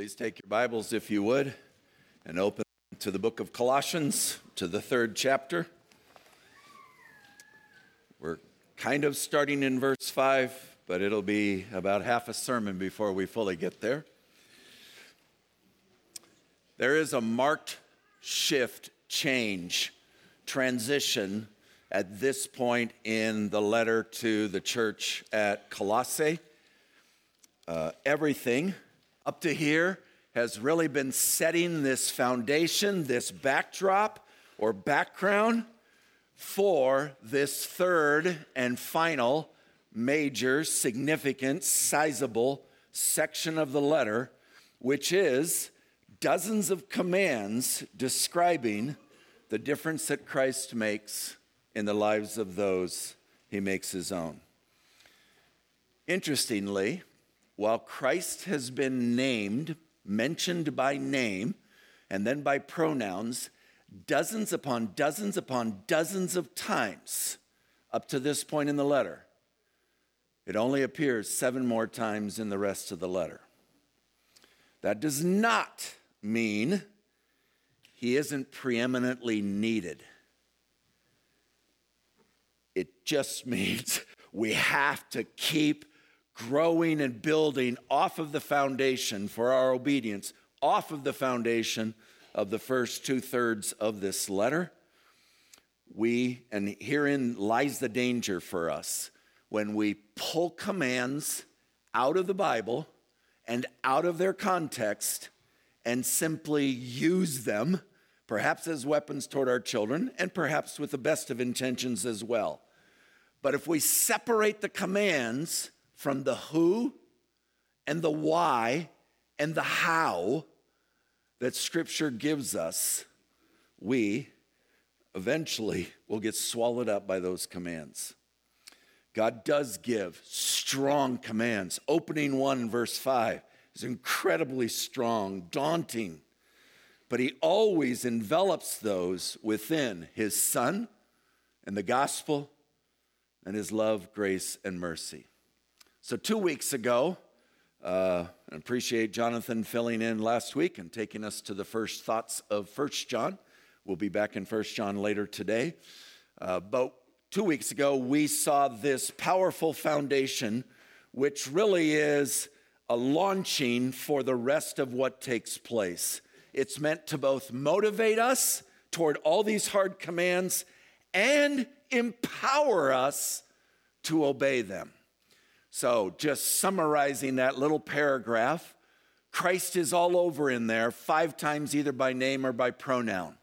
Please take your Bibles, if you would, and open to the book of Colossians, to the third chapter. We're kind of starting in verse 5, but it'll be about half a sermon before we fully get there. There is a marked shift, change, transition at this point in the letter to the church at Colossae. Uh, everything up to here has really been setting this foundation, this backdrop or background for this third and final major, significant, sizable section of the letter, which is dozens of commands describing the difference that Christ makes in the lives of those he makes his own. Interestingly, while Christ has been named, mentioned by name, and then by pronouns, dozens upon dozens upon dozens of times up to this point in the letter, it only appears seven more times in the rest of the letter. That does not mean he isn't preeminently needed. It just means we have to keep growing and building off of the foundation for our obedience, off of the foundation of the first two thirds of this letter. We, and herein lies the danger for us, when we pull commands out of the Bible and out of their context and simply use them, perhaps as weapons toward our children, and perhaps with the best of intentions as well. But if we separate the commands from the who and the why and the how that Scripture gives us, we eventually will get swallowed up by those commands. God does give strong commands. Opening 1, verse 5 is incredibly strong, daunting, but He always envelops those within His Son and the gospel and His love, grace, and mercy. So, two weeks ago, uh, I appreciate Jonathan filling in last week and taking us to the first thoughts of First John. We'll be back in First John later today. Uh, but two weeks ago, we saw this powerful foundation, which really is a launching for the rest of what takes place. It's meant to both motivate us toward all these hard commands and empower us to obey them. So, just summarizing that little paragraph, Christ is all over in there, five times either by name or by pronoun.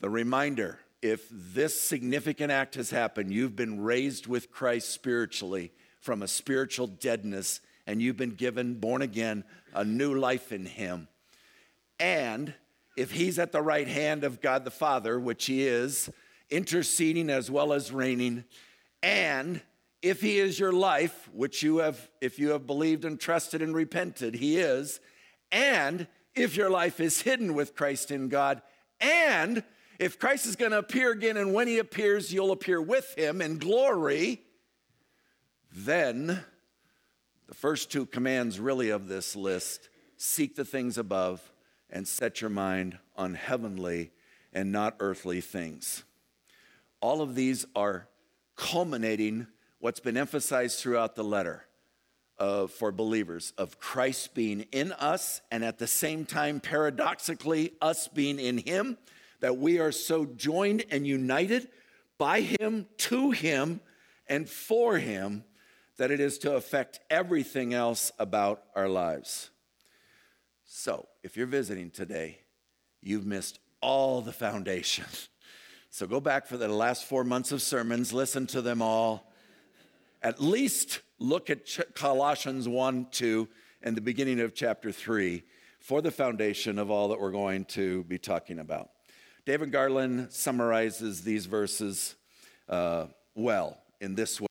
The reminder if this significant act has happened, you've been raised with Christ spiritually from a spiritual deadness, and you've been given, born again, a new life in Him. And if He's at the right hand of God the Father, which He is, interceding as well as reigning, and if he is your life, which you have, if you have believed and trusted and repented, he is, and if your life is hidden with Christ in God, and if Christ is going to appear again, and when he appears, you'll appear with him in glory, then the first two commands, really, of this list seek the things above and set your mind on heavenly and not earthly things. All of these are culminating what's been emphasized throughout the letter uh, for believers of Christ being in us and at the same time, paradoxically, us being in Him, that we are so joined and united by Him, to Him, and for Him that it is to affect everything else about our lives. So, if you're visiting today, you've missed all the foundation. So, go back for the last four months of sermons, listen to them all at least look at Colossians 1, 2, and the beginning of chapter 3 for the foundation of all that we're going to be talking about. David Garland summarizes these verses uh, well in this way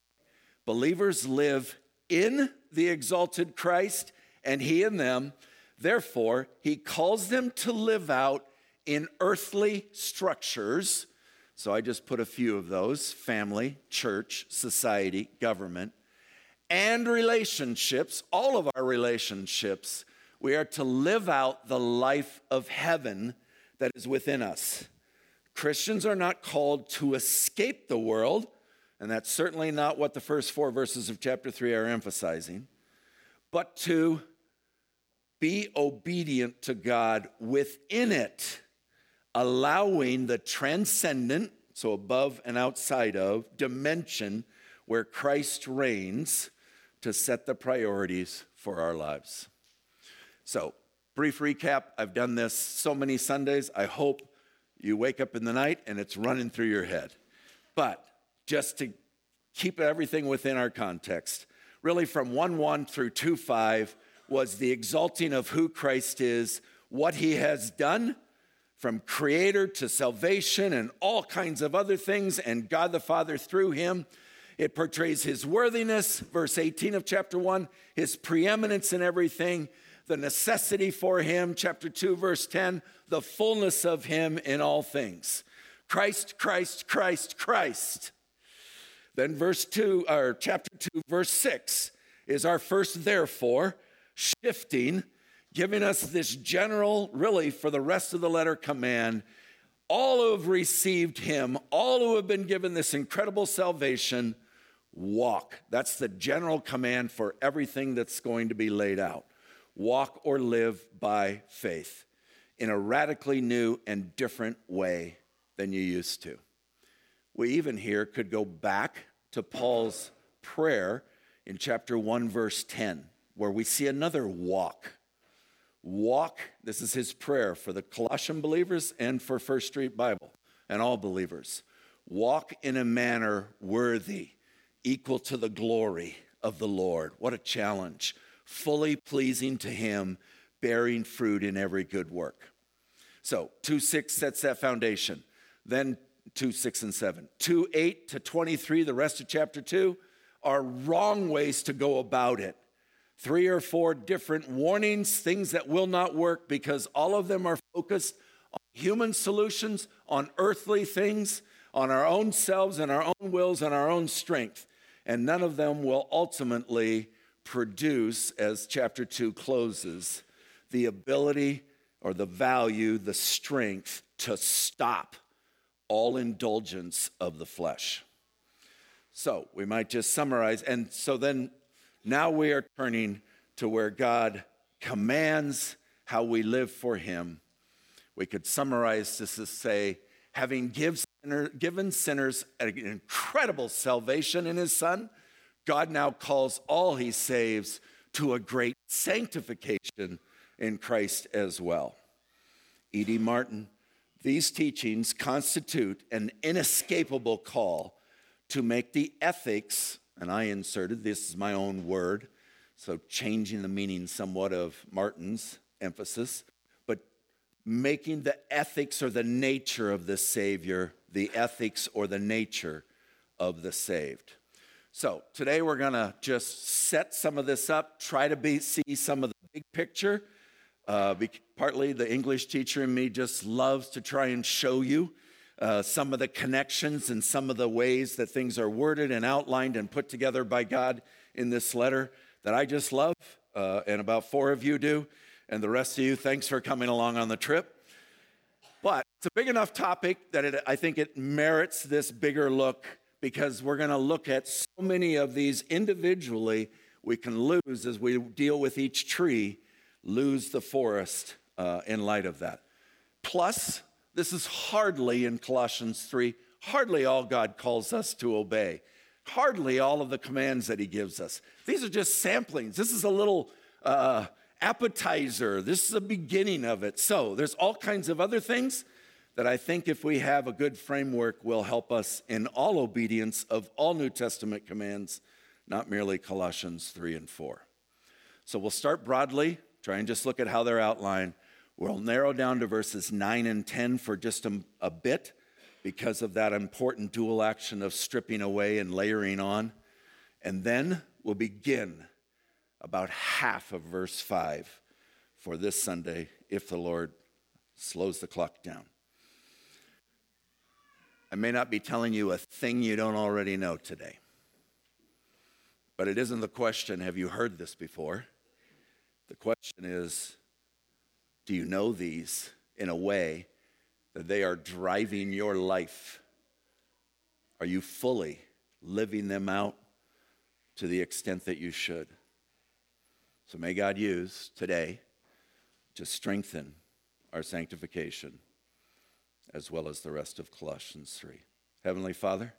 Believers live in the exalted Christ, and he in them. Therefore, he calls them to live out in earthly structures so I just put a few of those family, church, society, government, and relationships, all of our relationships We are to live out the life of heaven that is within us. Christians are not called to escape the world, and that's certainly not what the first four verses of chapter 3 are emphasizing, but to be obedient to God within it, allowing the transcendent, so above and outside of, dimension where Christ reigns to set the priorities for our lives. So, brief recap I've done this so many Sundays. I hope you wake up in the night and it's running through your head. But just to keep everything within our context, really from 1 1 through 2 5 was the exalting of who Christ is, what he has done from creator to salvation and all kinds of other things, and God the Father through him. It portrays his worthiness, verse 18 of chapter 1, his preeminence in everything, the necessity for him, chapter 2, verse 10, the fullness of him in all things. Christ, Christ, Christ, Christ. Then verse 2 or chapter 2 verse 6 is our first therefore shifting giving us this general really for the rest of the letter command all who have received him all who have been given this incredible salvation walk that's the general command for everything that's going to be laid out walk or live by faith in a radically new and different way than you used to. We even here could go back to Paul's prayer in chapter 1, verse 10, where we see another walk. Walk, this is his prayer for the Colossian believers and for First Street Bible and all believers. Walk in a manner worthy, equal to the glory of the Lord. What a challenge. Fully pleasing to him, bearing fruit in every good work. So 2 6 sets that foundation. Then 2 6 and 7. 2 8 to 23, the rest of chapter 2, are wrong ways to go about it. Three or four different warnings, things that will not work because all of them are focused on human solutions, on earthly things, on our own selves and our own wills and our own strength. And none of them will ultimately produce, as chapter 2 closes, the ability or the value, the strength to stop all indulgence of the flesh. So we might just summarize. And so then now we are turning to where God commands how we live for Him. We could summarize this to say, having given sinners an incredible salvation in His Son, God now calls all He saves to a great sanctification in Christ as well. E.D. Martin, these teachings constitute an inescapable call to make the ethics, and I inserted this is my own word, so changing the meaning somewhat of Martin's emphasis, but making the ethics or the nature of the Savior the ethics or the nature of the saved. So today we're going to just set some of this up, try to be, see some of the big picture uh, partly the English teacher in me just loves to try and show you uh, some of the connections and some of the ways that things are worded and outlined and put together by God in this letter that I just love, uh, and about four of you do. And the rest of you, thanks for coming along on the trip. But it's a big enough topic that it, I think it merits this bigger look because we're going to look at so many of these individually we can lose as we deal with each tree lose the forest uh, in light of that. Plus, this is hardly in Colossians 3, hardly all God calls us to obey, hardly all of the commands that He gives us. These are just samplings. This is a little uh, appetizer, this is a beginning of it. So, there's all kinds of other things that I think if we have a good framework will help us in all obedience of all New Testament commands, not merely Colossians 3 and 4. So we'll start broadly Try and just look at how they're outlined. We'll narrow down to verses 9 and 10 for just a, a bit because of that important dual action of stripping away and layering on. And then we'll begin about half of verse 5 for this Sunday if the Lord slows the clock down. I may not be telling you a thing you don't already know today, but it isn't the question have you heard this before? The question is Do you know these in a way that they are driving your life? Are you fully living them out to the extent that you should? So may God use today to strengthen our sanctification as well as the rest of Colossians 3. Heavenly Father,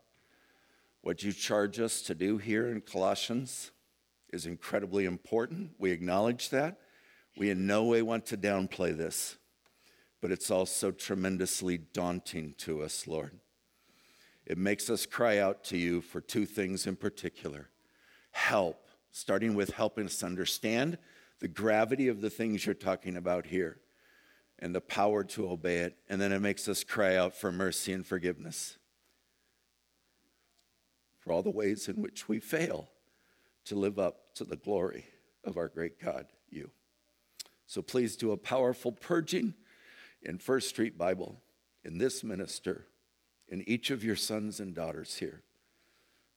what you charge us to do here in Colossians is incredibly important. We acknowledge that. We in no way want to downplay this, but it's also tremendously daunting to us, Lord. It makes us cry out to you for two things in particular help, starting with helping us understand the gravity of the things you're talking about here and the power to obey it. And then it makes us cry out for mercy and forgiveness for all the ways in which we fail to live up to the glory of our great God, you. So please do a powerful purging in First Street Bible, in this minister, in each of your sons and daughters here,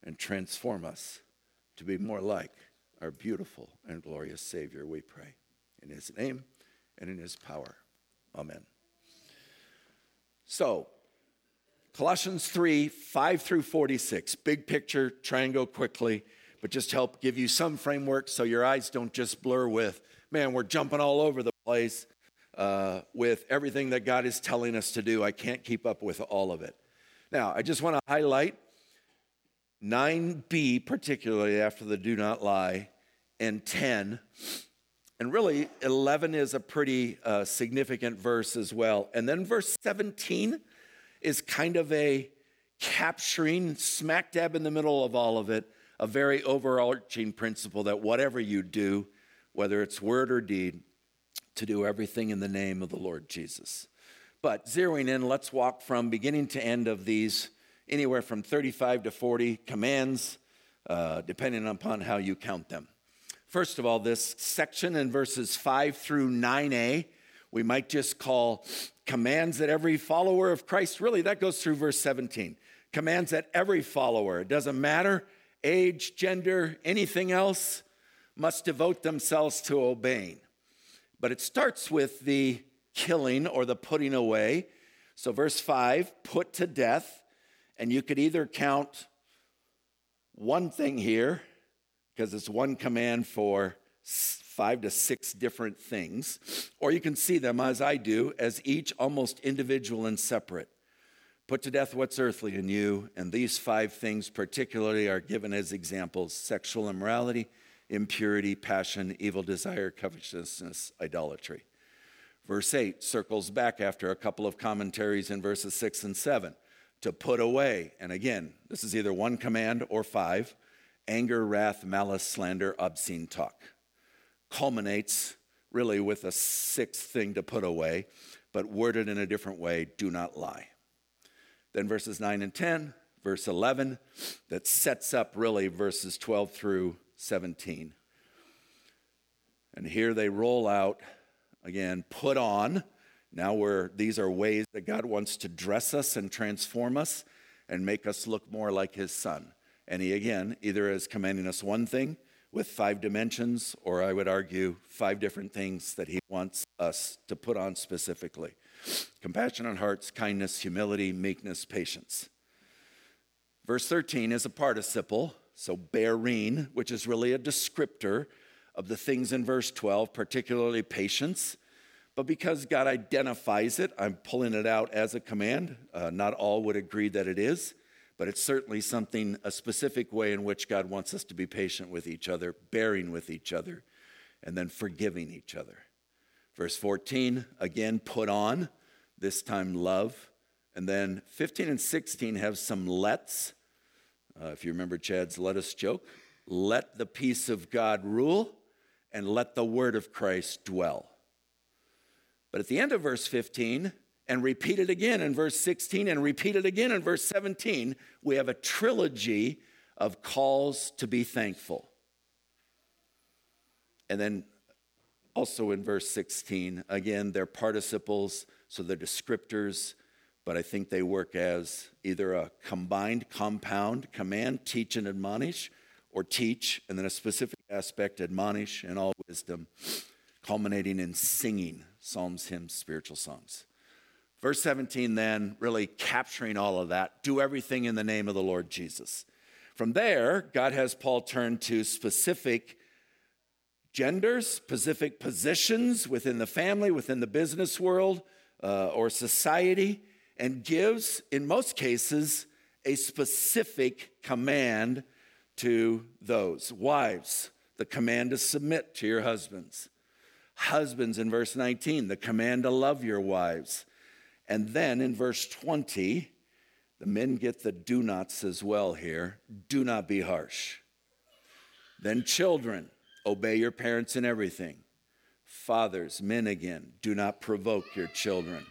and transform us to be more like our beautiful and glorious Savior, we pray. In his name and in his power. Amen. So, Colossians 3 5 through 46, big picture, try and go quickly, but just help give you some framework so your eyes don't just blur with man, we're jumping all over the place uh, with everything that God is telling us to do. I can't keep up with all of it. Now, I just want to highlight 9b, particularly after the do not lie, and 10. And really, 11 is a pretty uh, significant verse as well. And then verse 17 is kind of a capturing, smack dab in the middle of all of it, a very overarching principle that whatever you do, whether it's word or deed, to do everything in the name of the Lord Jesus. But zeroing in, let's walk from beginning to end of these anywhere from 35 to 40 commands, uh, depending upon how you count them. First of all, this section in verses 5 through 9a, we might just call commands that every follower of Christ, really, that goes through verse 17. Commands that every follower, it doesn't matter age, gender, anything else, must devote themselves to obeying. But it starts with the killing or the putting away. So, verse 5 put to death. And you could either count one thing here, because it's one command for five to six different things, or you can see them as I do, as each almost individual and separate. Put to death what's earthly in you, and these five things particularly are given as examples sexual immorality impurity, passion, evil desire, covetousness, idolatry. Verse 8 circles back after a couple of commentaries in verses 6 and 7 to put away. And again, this is either one command or five anger, wrath, malice, slander, obscene talk. Culminates really with a sixth thing to put away, but worded in a different way do not lie. Then verses 9 and 10, verse 11, that sets up really verses 12 through 17. And here they roll out again, put on. Now we're, these are ways that God wants to dress us and transform us and make us look more like his son. And he again either is commanding us one thing with five dimensions, or I would argue five different things that he wants us to put on specifically compassionate hearts, kindness, humility, meekness, patience. Verse 13 is a participle so, bearing, which is really a descriptor of the things in verse 12, particularly patience. But because God identifies it, I'm pulling it out as a command. Uh, not all would agree that it is, but it's certainly something, a specific way in which God wants us to be patient with each other, bearing with each other, and then forgiving each other. Verse 14, again, put on, this time love. And then 15 and 16 have some lets uh, if you remember Chad's let us joke, let the peace of God rule and let the word of Christ dwell. But at the end of verse 15, and repeat it again in verse 16, and repeat it again in verse 17, we have a trilogy of calls to be thankful. And then also in verse 16, again, they're participles, so they're descriptors but I think they work as either a combined compound command, teach and admonish, or teach, and then a specific aspect, admonish in all wisdom, culminating in singing. psalms, hymns, spiritual songs. Verse 17, then, really capturing all of that do everything in the name of the Lord Jesus. From there, God has Paul turn to specific genders, specific positions within the family, within the business world, uh, or society, and gives, in most cases, a specific command to those. Wives, the command to submit to your husbands. Husbands, in verse 19, the command to love your wives. And then in verse 20, the men get the do nots as well here. Do not be harsh. Then, children, obey your parents in everything. Fathers, men again, do not provoke your children.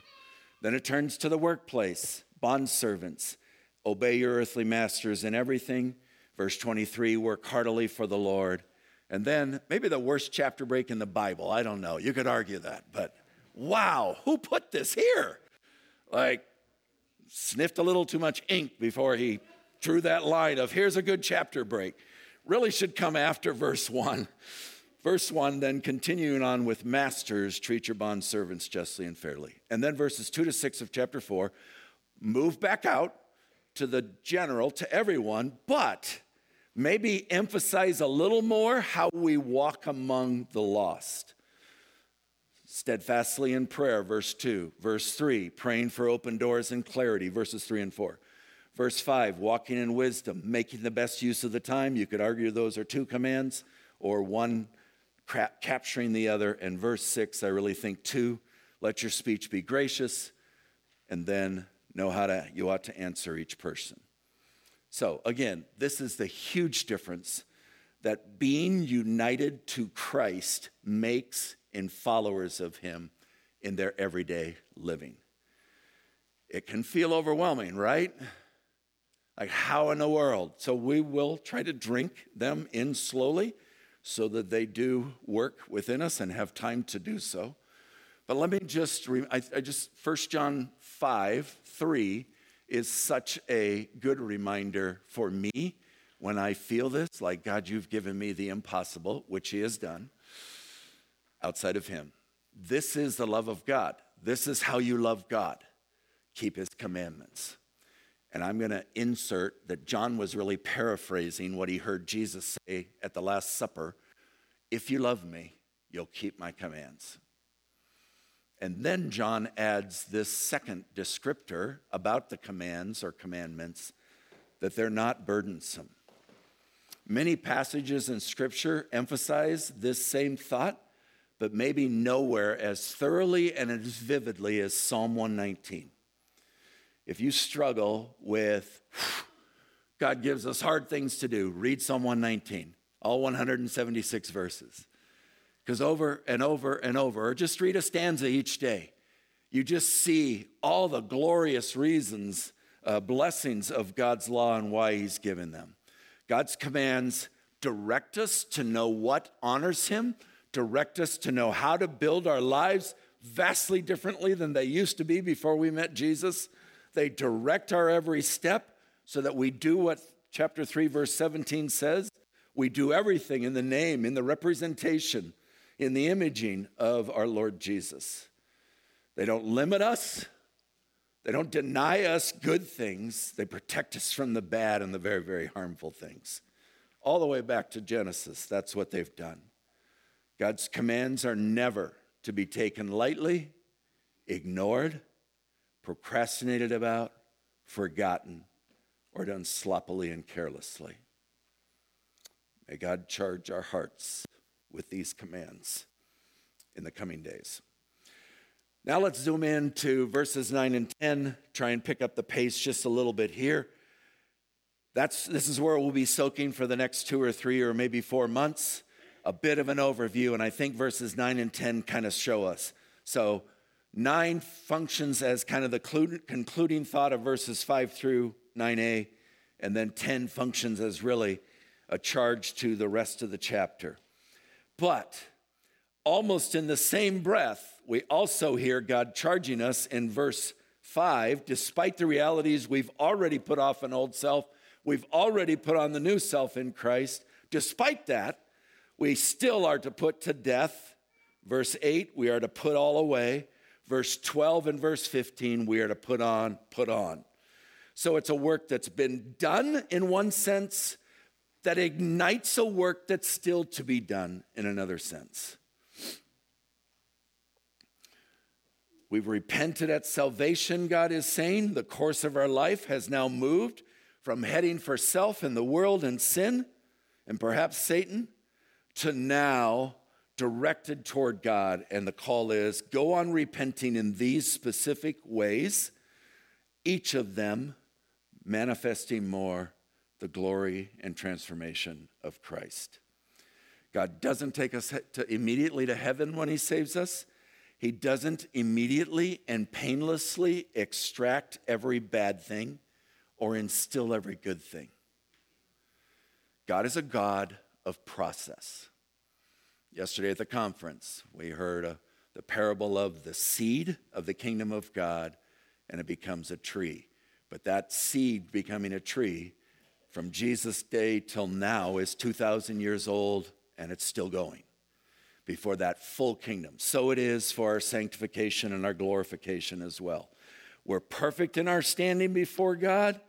Then it turns to the workplace. Bondservants, obey your earthly masters in everything. Verse 23 work heartily for the Lord. And then maybe the worst chapter break in the Bible. I don't know. You could argue that. But wow, who put this here? Like, sniffed a little too much ink before he drew that line of here's a good chapter break. Really should come after verse 1. Verse 1, then continuing on with masters, treat your bond servants justly and fairly. And then verses 2 to 6 of chapter 4, move back out to the general, to everyone, but maybe emphasize a little more how we walk among the lost. Steadfastly in prayer, verse 2. Verse 3, praying for open doors and clarity, verses 3 and 4. Verse 5, walking in wisdom, making the best use of the time. You could argue those are two commands or one capturing the other. And verse 6, I really think two, let your speech be gracious, and then know how to, you ought to answer each person. So, again, this is the huge difference that being united to Christ makes in followers of Him in their everyday living. It can feel overwhelming, right? Like, how in the world? So, we will try to drink them in slowly so that they do work within us and have time to do so. But let me just, I, I just, 1 John 5, 3 is such a good reminder for me when I feel this, like, God, you've given me the impossible, which He has done outside of Him. This is the love of God. This is how you love God. Keep His commandments. And I'm going to insert that John was really paraphrasing what he heard Jesus say at the Last Supper If you love me, you'll keep my commands. And then John adds this second descriptor about the commands or commandments that they're not burdensome. Many passages in Scripture emphasize this same thought, but maybe nowhere as thoroughly and as vividly as Psalm 119 if you struggle with God gives us hard things to do, read Psalm 119, all 176 verses. Because over and over and over, or just read a stanza each day, you just see all the glorious reasons, uh, blessings of God's law and why He's given them. God's commands direct us to know what honors Him, direct us to know how to build our lives vastly differently than they used to be before we met Jesus they direct our every step so that we do what chapter 3, verse 17 says. We do everything in the name, in the representation, in the imaging of our Lord Jesus. They don't limit us, they don't deny us good things, they protect us from the bad and the very, very harmful things. All the way back to Genesis, that's what they've done. God's commands are never to be taken lightly, ignored, procrastinated about, forgotten, or done sloppily and carelessly. May God charge our hearts with these commands in the coming days. Now let's zoom in to verses 9 and 10, try and pick up the pace just a little bit here. That's, this is where we'll be soaking for the next two or three or maybe four months. A bit of an overview, and I think verses 9 and 10 kind of show us. So Nine functions as kind of the concluding thought of verses 5 through 9a, and then 10 functions as really a charge to the rest of the chapter. But almost in the same breath, we also hear God charging us in verse 5 despite the realities we've already put off an old self, we've already put on the new self in Christ. Despite that, we still are to put to death Verse 8, we are to put all away. Verse 12 and verse 15, we are to put on, put on. So it's a work that's been done in one sense that ignites a work that's still to be done in another sense. We've repented at salvation, God is saying. The course of our life has now moved from heading for self and the world and sin and perhaps Satan to now directed toward God. And the call is go on repenting in these specific ways, each of them manifesting more the glory and transformation of Christ. God doesn't take us to immediately to heaven when He saves us. He doesn't immediately and painlessly extract every bad thing or instill every good thing. God is a God of process. Yesterday at the conference, we heard a, the parable of the seed of the kingdom of God, and it becomes a tree. But that seed becoming a tree from Jesus' day till now is 2,000 years old, and it's still going before that full kingdom. So it is for our sanctification and our glorification as well. We're perfect in our standing before God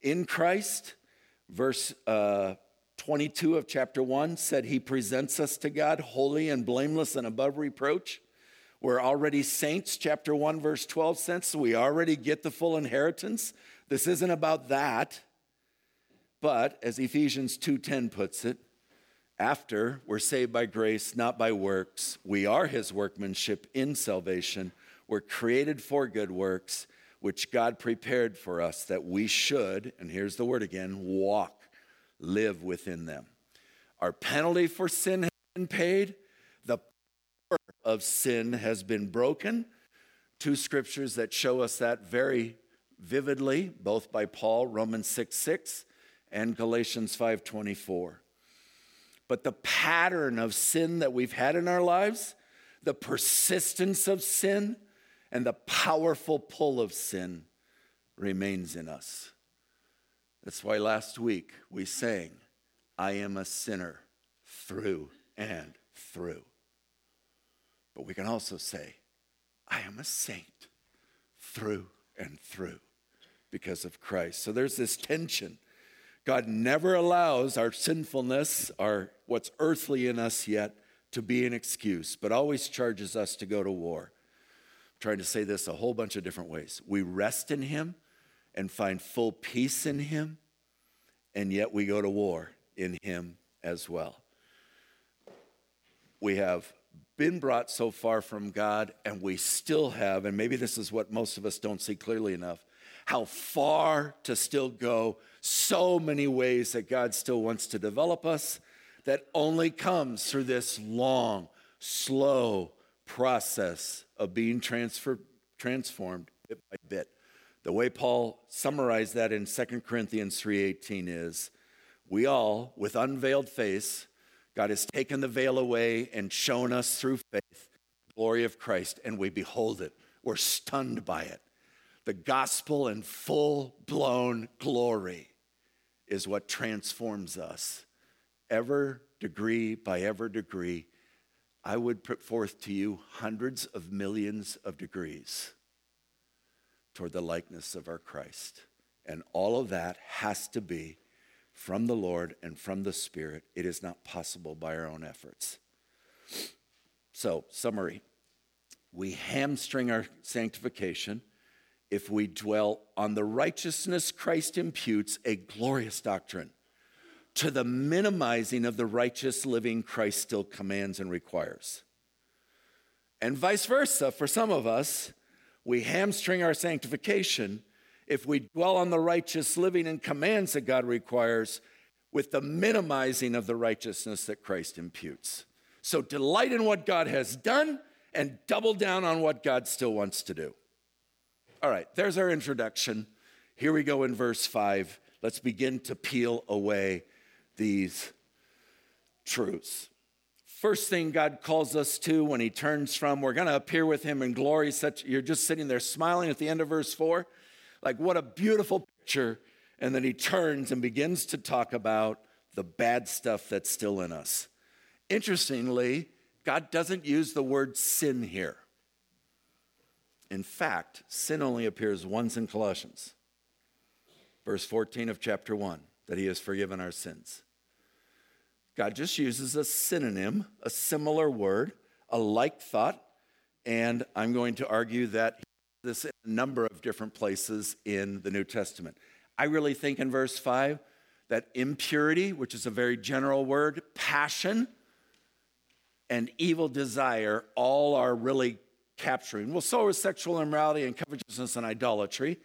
in Christ. Verse uh, 22 of chapter 1 said he presents us to God holy and blameless and above reproach. We're already saints, chapter 1, verse 12 says, we already get the full inheritance. This isn't about that. But as Ephesians 2:10 puts it, after we're saved by grace, not by works, we are his workmanship in salvation. We're created for good works, which God prepared for us that we should, and here's the word again, walk live within them. Our penalty for sin has been paid, the power of sin has been broken. Two scriptures that show us that very vividly, both by Paul, Romans 6 6 and Galatians 5 24. But the pattern of sin that we've had in our lives, the persistence of sin, and the powerful pull of sin remains in us. That's why last week we sang, I am a sinner through and through. But we can also say, I am a saint through and through because of Christ. So there's this tension. God never allows our sinfulness, our what's earthly in us yet, to be an excuse, but always charges us to go to war. I'm trying to say this a whole bunch of different ways. We rest in Him and find full peace in Him, and yet we go to war in Him as well. We have been brought so far from God, and we still have, and maybe this is what most of us don't see clearly enough, how far to still go, so many ways that God still wants to develop us that only comes through this long, slow process of being transfer, transformed bit by bit. The way Paul summarized that in 2 Corinthians 3:18 is we all with unveiled face God has taken the veil away and shown us through faith the glory of Christ and we behold it. We're stunned by it. The gospel in full blown glory is what transforms us ever degree by ever degree. I would put forth to you hundreds of millions of degrees toward the likeness of our Christ. And all of that has to be from the Lord and from the Spirit. It is not possible by our own efforts. So, summary we hamstring our sanctification if we dwell on the righteousness Christ imputes, a glorious doctrine, to the minimizing of the righteous living Christ still commands and requires. And vice versa, for some of us, we hamstring our sanctification if we dwell on the righteous living and commands that God requires with the minimizing of the righteousness that Christ imputes. So delight in what God has done and double down on what God still wants to do. All right, there's our introduction. Here we go in verse 5. Let's begin to peel away these truths. First thing God calls us to when he turns from, we're going to appear with him in glory. Such you're just sitting there smiling at the end of verse 4. Like what a beautiful picture. And then he turns and begins to talk about the bad stuff that's still in us. Interestingly, God doesn't use the word sin here. In fact, sin only appears once in Colossians, verse 14 of chapter 1, that he has forgiven our sins. God just uses a synonym, a similar word, a like thought, and I'm going to argue that this in a number of different places in the New Testament. I really think in verse 5 that impurity, which is a very general word, passion, and evil desire all are really capturing. Well, so is sexual immorality and covetousness and idolatry,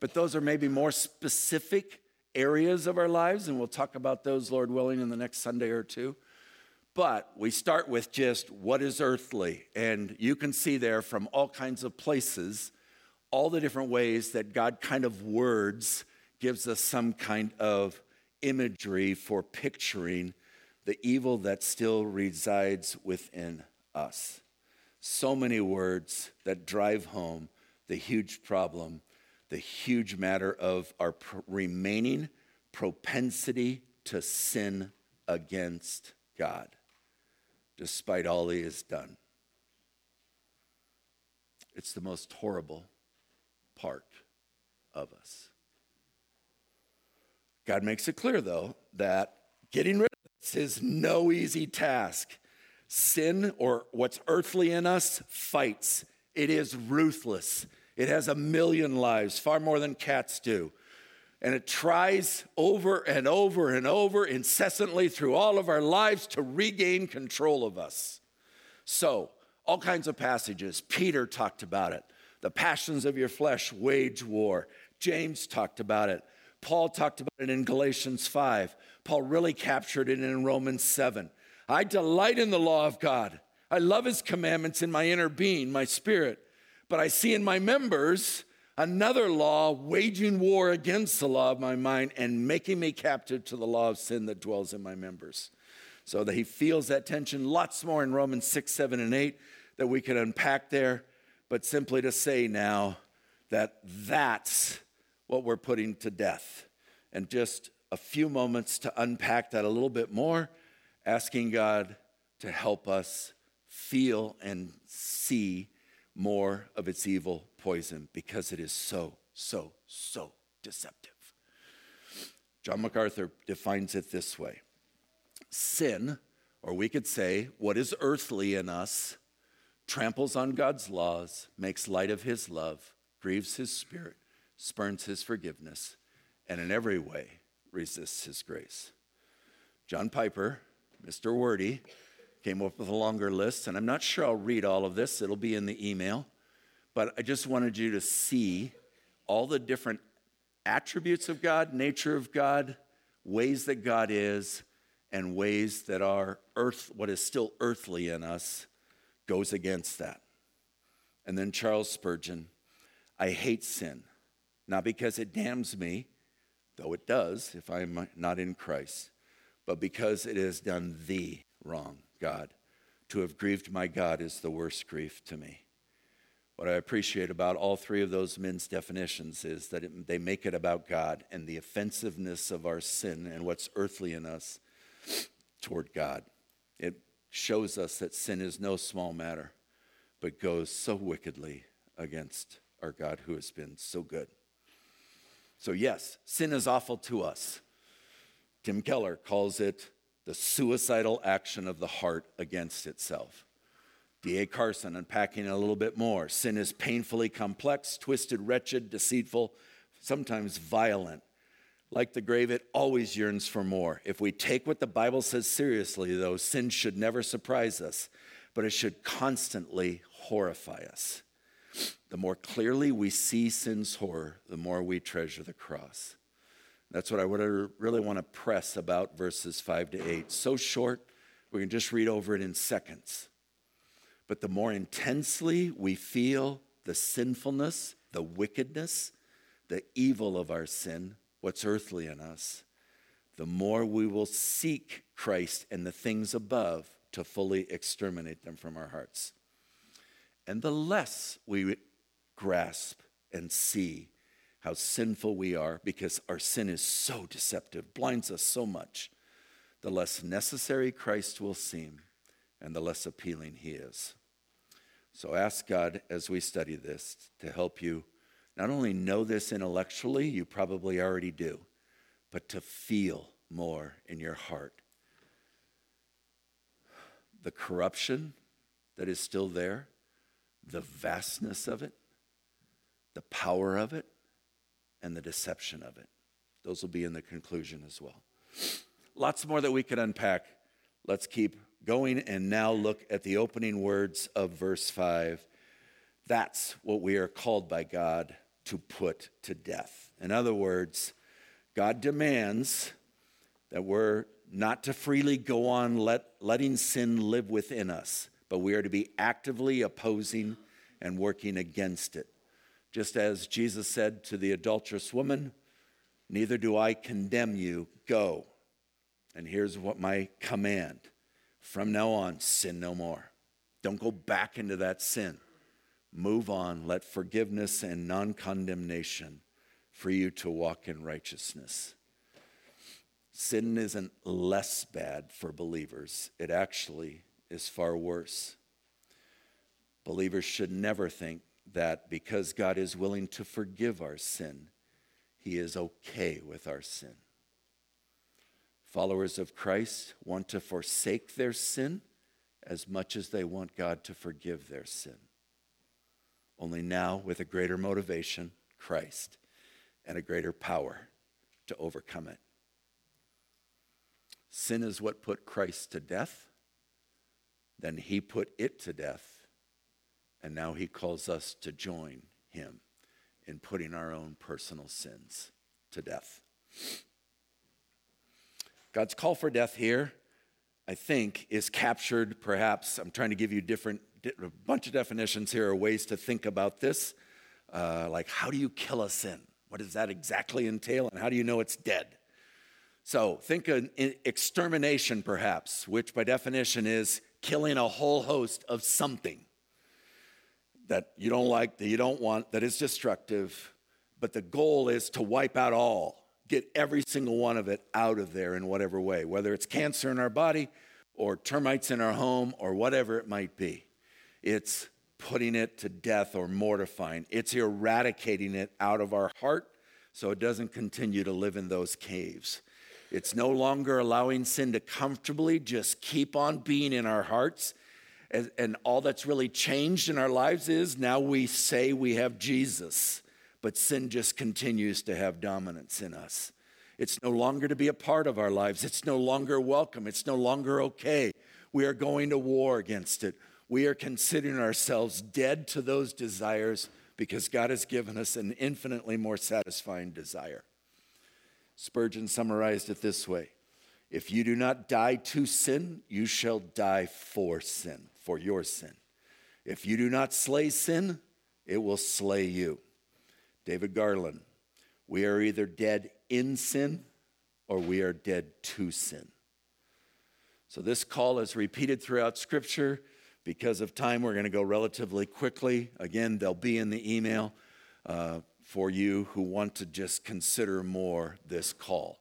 but those are maybe more specific areas of our lives, and we'll talk about those, Lord willing, in the next Sunday or two. But we start with just what is earthly, and you can see there from all kinds of places all the different ways that God kind of words gives us some kind of imagery for picturing the evil that still resides within us. So many words that drive home the huge problem, the huge matter of our remaining propensity to sin against God, despite all He has done. It's the most horrible part of us. God makes it clear, though, that getting rid of this is no easy task. Sin, or what's earthly in us, fights. It is ruthless. It has a million lives, far more than cats do. And it tries over and over and over incessantly through all of our lives to regain control of us. So, all kinds of passages. Peter talked about it. The passions of your flesh wage war. James talked about it. Paul talked about it in Galatians 5. Paul really captured it in Romans 7. I delight in the law of God. I love his commandments in my inner being, my spirit. But I see in my members another law waging war against the law of my mind and making me captive to the law of sin that dwells in my members. So that he feels that tension. Lots more in Romans 6, 7, and 8 that we could unpack there. But simply to say now that that's what we're putting to death. And just a few moments to unpack that a little bit more, asking God to help us feel and see more of its evil poison because it is so, so, so deceptive. John MacArthur defines it this way Sin, or we could say, what is earthly in us, tramples on God's laws, makes light of his love, grieves his spirit, spurns his forgiveness, and in every way resists his grace. John Piper, Mr. Wordy, came up with a longer list, and I'm not sure I'll read all of this, it'll be in the email, but I just wanted you to see all the different attributes of God, nature of God, ways that God is, and ways that are earth, what is still earthly in us, goes against that. And then Charles Spurgeon, I hate sin not because it damns me, though it does if I'm not in Christ, but because it has done thee wrong, God. To have grieved my God is the worst grief to me. What I appreciate about all three of those men's definitions is that it, they make it about God and the offensiveness of our sin and what's earthly in us toward God. It shows us that sin is no small matter, but goes so wickedly against our God who has been so good. So, yes, sin is awful to us. Tim Keller calls it the suicidal action of the heart against itself. D.A. Carson unpacking a little bit more. Sin is painfully complex, twisted, wretched, deceitful, sometimes violent. Like the grave, it always yearns for more. If we take what the Bible says seriously, though, sin should never surprise us, but it should constantly horrify us. The more clearly we see sin's horror, the more we treasure the cross. That's what I really want to press about verses 5 to 8. So short, we can just read over it in seconds. But the more intensely we feel the sinfulness, the wickedness, the evil of our sin, what's earthly in us, the more we will seek Christ and the things above to fully exterminate them from our hearts. And the less we grasp and see how sinful we are because our sin is so deceptive, blinds us so much, the less necessary Christ will seem, and the less appealing he is. So ask God as we study this to help you not only know this intellectually, you probably already do, but to feel more in your heart. The corruption that is still there, the vastness of it, the power of it, and the deception of it. Those will be in the conclusion as well. Lots more that we could unpack. Let's keep going and now look at the opening words of verse 5. That's what we are called by God to put to death. In other words, God demands that we're not to freely go on let, letting sin live within us, but we are to be actively opposing and working against it. Just as Jesus said to the adulterous woman, Neither do I condemn you, go. And here's what my command from now on, sin no more. Don't go back into that sin. Move on. Let forgiveness and non condemnation free you to walk in righteousness. Sin isn't less bad for believers, it actually is far worse. Believers should never think that because God is willing to forgive our sin, he is okay with our sin. Followers of Christ want to forsake their sin as much as they want God to forgive their sin. Only now, with a greater motivation, Christ, and a greater power to overcome it. Sin is what put Christ to death. Then he put it to death. And now he calls us to join him in putting our own personal sins to death. God's call for death here, I think, is captured perhaps. I'm trying to give you different, a bunch of definitions here or ways to think about this. Uh, like, how do you kill a sin? What does that exactly entail? And how do you know it's dead? So, think of extermination, perhaps, which by definition is killing a whole host of something that you don't like, that you don't want, that is destructive, but the goal is to wipe out all get every single one of it out of there in whatever way, whether it's cancer in our body or termites in our home or whatever it might be. It's putting it to death or mortifying, it's eradicating it out of our heart so it doesn't continue to live in those caves. It's no longer allowing sin to comfortably just keep on being in our hearts. And, and, all that's really changed in our lives is now we say we have Jesus but sin just continues to have dominance in us. It's no longer to be a part of our lives. It's no longer welcome. It's no longer okay. We are going to war against it. We are considering ourselves dead to those desires because God has given us an infinitely more satisfying desire. Spurgeon summarized it this way If you do not die to sin, you shall die for sin, for your sin. If you do not slay sin, it will slay you. David Garland, we are either dead in sin or we are dead to sin. So this call is repeated throughout Scripture. Because of time, we're going to go relatively quickly. Again, they'll be in the email uh, for you who want to just consider more this call.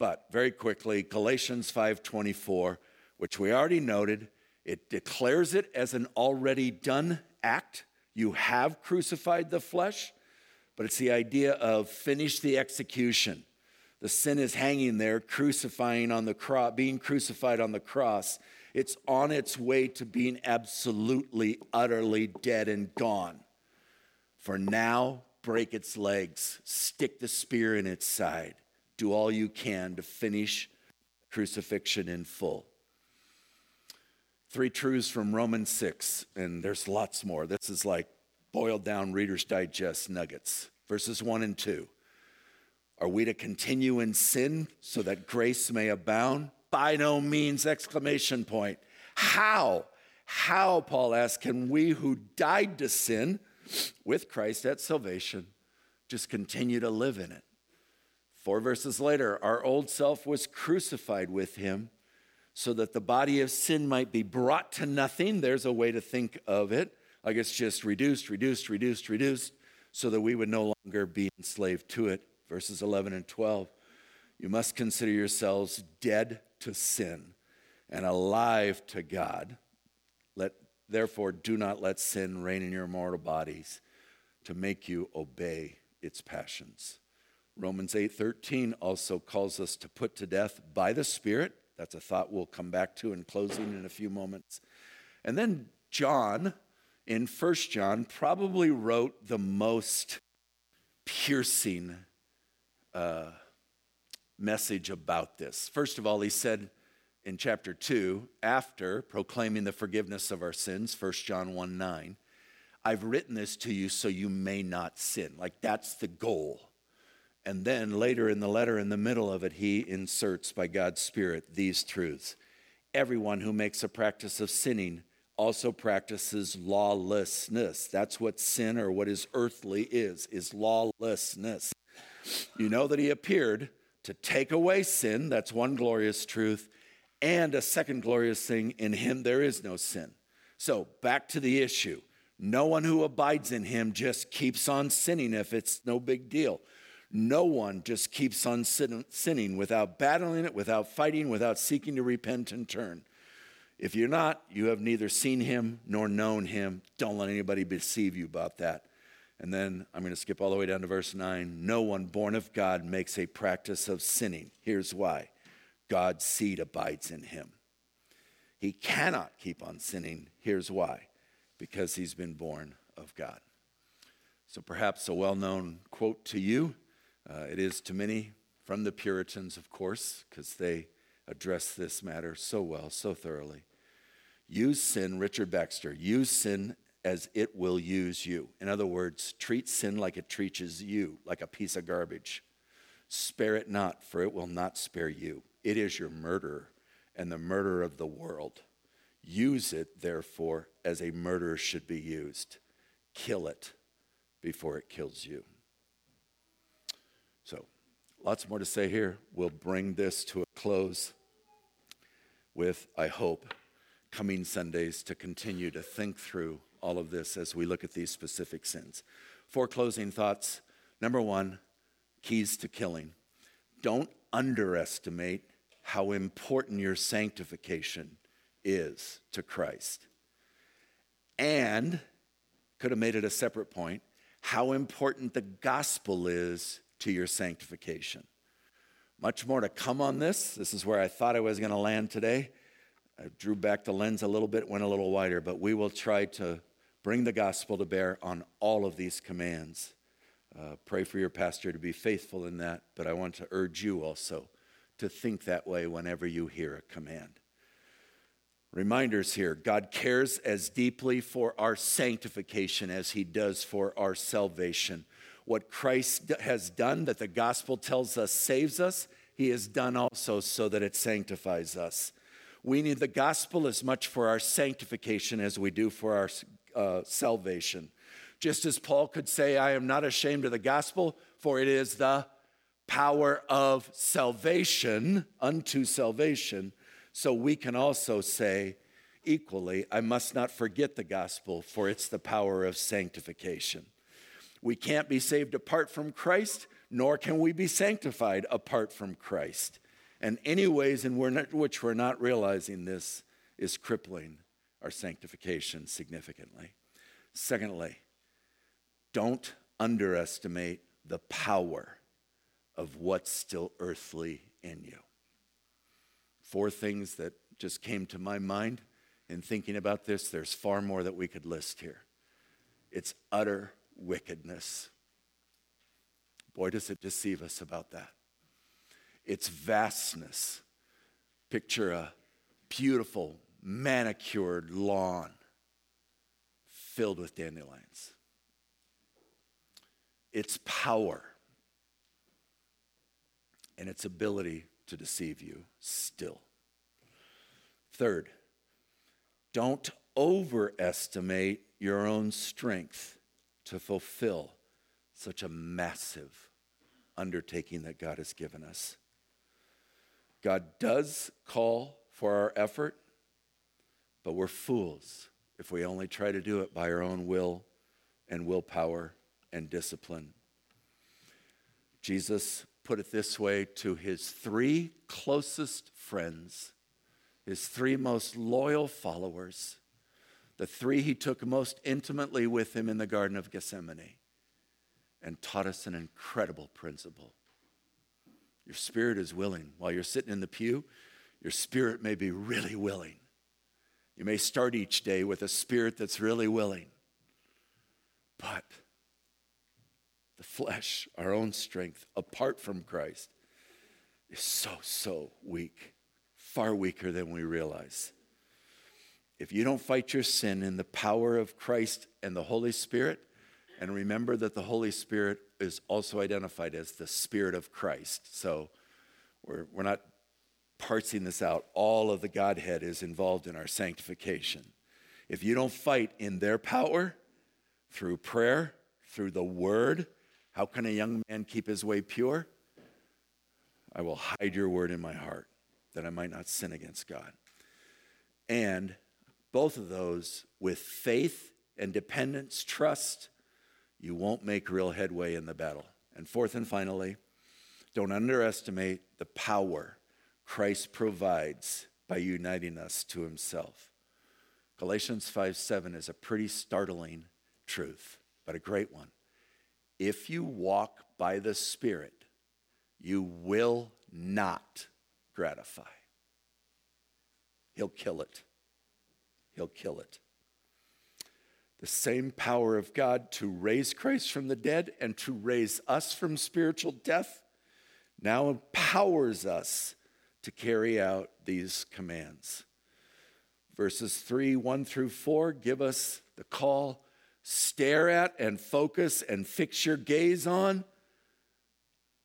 But very quickly, Galatians 5:24, which we already noted, it declares it as an already done act. You have crucified the flesh but it's the idea of finish the execution. The sin is hanging there, crucifying on the cross, being crucified on the cross. It's on its way to being absolutely, utterly dead and gone. For now, break its legs, stick the spear in its side, do all you can to finish crucifixion in full. Three truths from Romans 6, and there's lots more. This is like boiled down Reader's Digest nuggets, verses 1 and 2. Are we to continue in sin so that grace may abound? By no means, exclamation point. How? How, Paul asks, can we who died to sin with Christ at salvation just continue to live in it? Four verses later, our old self was crucified with him so that the body of sin might be brought to nothing. There's a way to think of it like it's just reduced, reduced, reduced, reduced, so that we would no longer be enslaved to it. Verses 11 and 12. You must consider yourselves dead to sin and alive to God Let, therefore, do not let sin reign in your mortal bodies to make you obey its passions. Romans 8:13 also calls us to put to death by the Spirit. That's a thought we'll come back to in closing in a few moments. And then John in First John probably wrote the most piercing uh, message about this. First of all, he said in chapter 2, after proclaiming the forgiveness of our sins, 1 John 1 9, I've written this to you so you may not sin. Like that's the goal. And then later in the letter, in the middle of it, he inserts by God's Spirit these truths. Everyone who makes a practice of sinning also practices lawlessness. That's what sin or what is earthly is, is lawlessness. You know that he appeared to take away sin. That's one glorious truth. And a second glorious thing in him, there is no sin. So back to the issue. No one who abides in him just keeps on sinning if it's no big deal. No one just keeps on sinning without battling it, without fighting, without seeking to repent and turn. If you're not, you have neither seen him nor known him. Don't let anybody deceive you about that. And then I'm going to skip all the way down to verse 9. No one born of God makes a practice of sinning. Here's why God's seed abides in him. He cannot keep on sinning. Here's why because he's been born of God. So perhaps a well known quote to you. Uh, it is to many from the Puritans, of course, because they address this matter so well, so thoroughly. Use sin, Richard Baxter, use sin as it will use you. In other words, treat sin like it treats you, like a piece of garbage. Spare it not, for it will not spare you. It is your murderer and the murder of the world. Use it, therefore, as a murderer should be used. Kill it before it kills you. Lots more to say here. We'll bring this to a close with, I hope, coming Sundays to continue to think through all of this as we look at these specific sins. Four closing thoughts. Number one, keys to killing. Don't underestimate how important your sanctification is to Christ. And, could have made it a separate point, how important the gospel is to your sanctification. Much more to come on this. This is where I thought I was going to land today. I drew back the lens a little bit, went a little wider, but we will try to bring the gospel to bear on all of these commands. Uh, pray for your pastor to be faithful in that, but I want to urge you also to think that way whenever you hear a command. Reminders here God cares as deeply for our sanctification as he does for our salvation. What Christ has done that the gospel tells us saves us, he has done also so that it sanctifies us. We need the gospel as much for our sanctification as we do for our uh, salvation. Just as Paul could say, I am not ashamed of the gospel, for it is the power of salvation unto salvation. So we can also say equally, I must not forget the gospel, for it's the power of sanctification. We can't be saved apart from Christ, nor can we be sanctified apart from Christ. And any ways in which we're not realizing this is crippling our sanctification significantly. Secondly, don't underestimate the power of what's still earthly in you. Four things that just came to my mind in thinking about this. There's far more that we could list here. It's utter wickedness. Boy, does it deceive us about that. It's vastness. Picture a beautiful manicured lawn filled with dandelions. Its power and its ability to deceive you still. Third, don't overestimate your own strength to fulfill such a massive undertaking that God has given us. God does call for our effort, but we're fools if we only try to do it by our own will and willpower and discipline. Jesus put it this way to his three closest friends, his three most loyal followers the three he took most intimately with him in the Garden of Gethsemane and taught us an incredible principle. Your spirit is willing. While you're sitting in the pew, your spirit may be really willing. You may start each day with a spirit that's really willing. But the flesh, our own strength, apart from Christ, is so, so weak, far weaker than we realize. If you don't fight your sin in the power of Christ and the Holy Spirit, and remember that the Holy Spirit is also identified as the Spirit of Christ. So we're, we're not parsing this out. All of the Godhead is involved in our sanctification. If you don't fight in their power through prayer, through the word, how can a young man keep his way pure? I will hide your word in my heart that I might not sin against God. And both of those with faith and dependence, trust, you won't make real headway in the battle. And fourth and finally, don't underestimate the power Christ provides by uniting us to himself. Galatians 5 7 is a pretty startling truth, but a great one. If you walk by the Spirit, you will not gratify. He'll kill it. He'll kill it the same power of God to raise Christ from the dead and to raise us from spiritual death now empowers us to carry out these commands. Verses 3 1 through 4 give us the call stare at and focus and fix your gaze on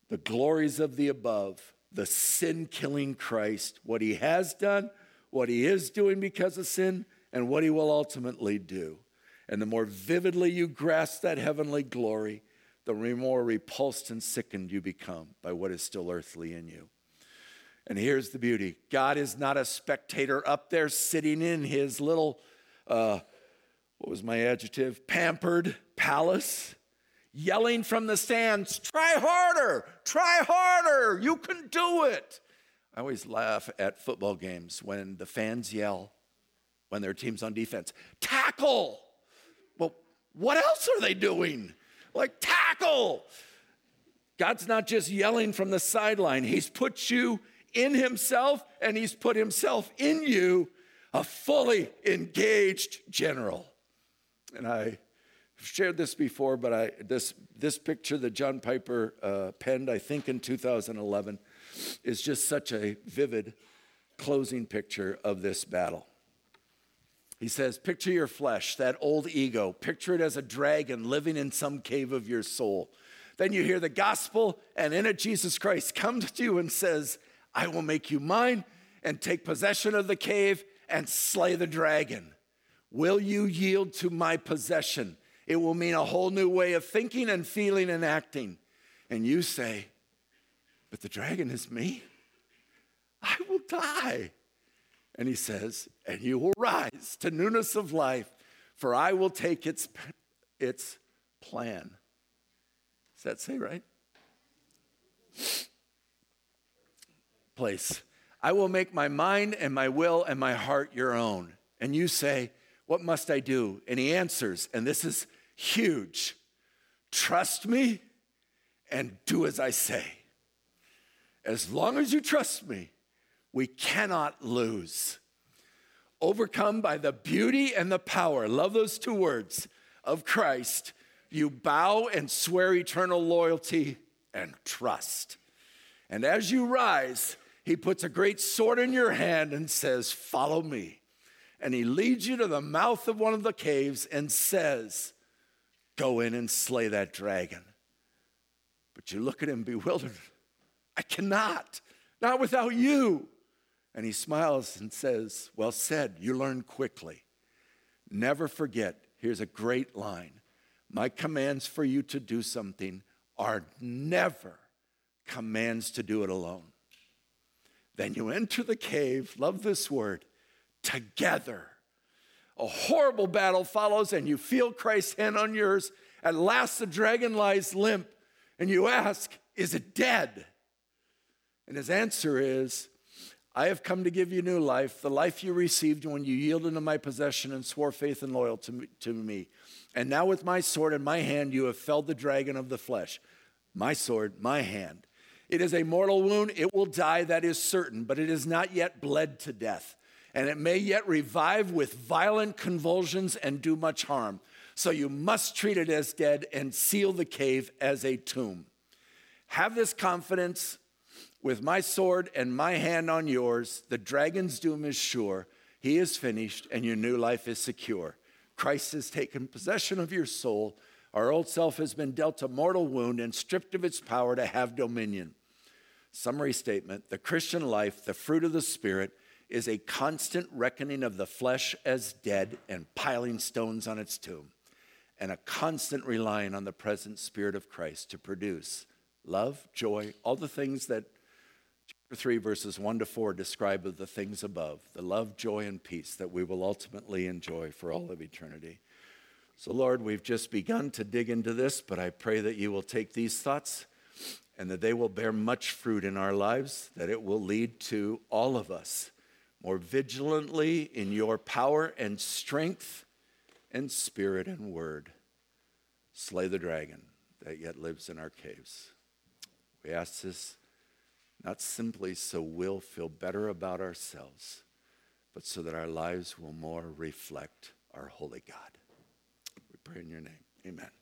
the glories of the above, the sin killing Christ, what he has done, what he is doing because of sin, and what he will ultimately do. And the more vividly you grasp that heavenly glory, the more repulsed and sickened you become by what is still earthly in you. And here's the beauty God is not a spectator up there sitting in his little, uh, what was my adjective, pampered palace, yelling from the stands, try harder, try harder, you can do it. I always laugh at football games when the fans yell when their team's on defense, tackle. Well, what else are they doing? Like, tackle. God's not just yelling from the sideline, He's put you in Himself and He's put Himself in you, a fully engaged general. And I shared this before, but I, this, this picture that John Piper uh, penned, I think in 2011, is just such a vivid closing picture of this battle. He says, Picture your flesh, that old ego. Picture it as a dragon living in some cave of your soul. Then you hear the gospel, and in it, Jesus Christ comes to you and says, I will make you mine and take possession of the cave and slay the dragon. Will you yield to my possession? It will mean a whole new way of thinking and feeling and acting. And you say, But the dragon is me. I will die. And he says, And you will rise to newness of life, for I will take its, its plan. Does that say right? Place. I will make my mind and my will and my heart your own. And you say, What must I do? And he answers, and this is huge trust me and do as I say. As long as you trust me, we cannot lose. Overcome by the beauty and the power, love those two words, of Christ, you bow and swear eternal loyalty and trust. And as you rise, he puts a great sword in your hand and says, Follow me. And he leads you to the mouth of one of the caves and says, Go in and slay that dragon. But you look at him bewildered. I cannot, not without you. And he smiles and says, Well said, you learn quickly. Never forget, here's a great line My commands for you to do something are never commands to do it alone. Then you enter the cave, love this word, together. A horrible battle follows, and you feel Christ's hand on yours. At last, the dragon lies limp, and you ask, Is it dead? And his answer is, I have come to give you new life, the life you received when you yielded to my possession and swore faith and loyalty to me. And now, with my sword in my hand, you have felled the dragon of the flesh. My sword, my hand. It is a mortal wound. It will die, that is certain, but it is not yet bled to death. And it may yet revive with violent convulsions and do much harm. So you must treat it as dead and seal the cave as a tomb. Have this confidence with my sword and my hand on yours. The dragon's doom is sure. He is finished, and your new life is secure. Christ has taken possession of your soul. Our old self has been dealt a mortal wound and stripped of its power to have dominion. Summary statement The Christian life, the fruit of the Spirit, is a constant reckoning of the flesh as dead and piling stones on its tomb, and a constant relying on the present Spirit of Christ to produce love, joy, all the things that 3, verses 1 to 4 describe the things above the love, joy, and peace that we will ultimately enjoy for all of eternity. So, Lord, we've just begun to dig into this, but I pray that you will take these thoughts and that they will bear much fruit in our lives, that it will lead to all of us more vigilantly in your power and strength and spirit and word. Slay the dragon that yet lives in our caves. We ask this not simply so we'll feel better about ourselves, but so that our lives will more reflect our holy God. We pray in your name. Amen.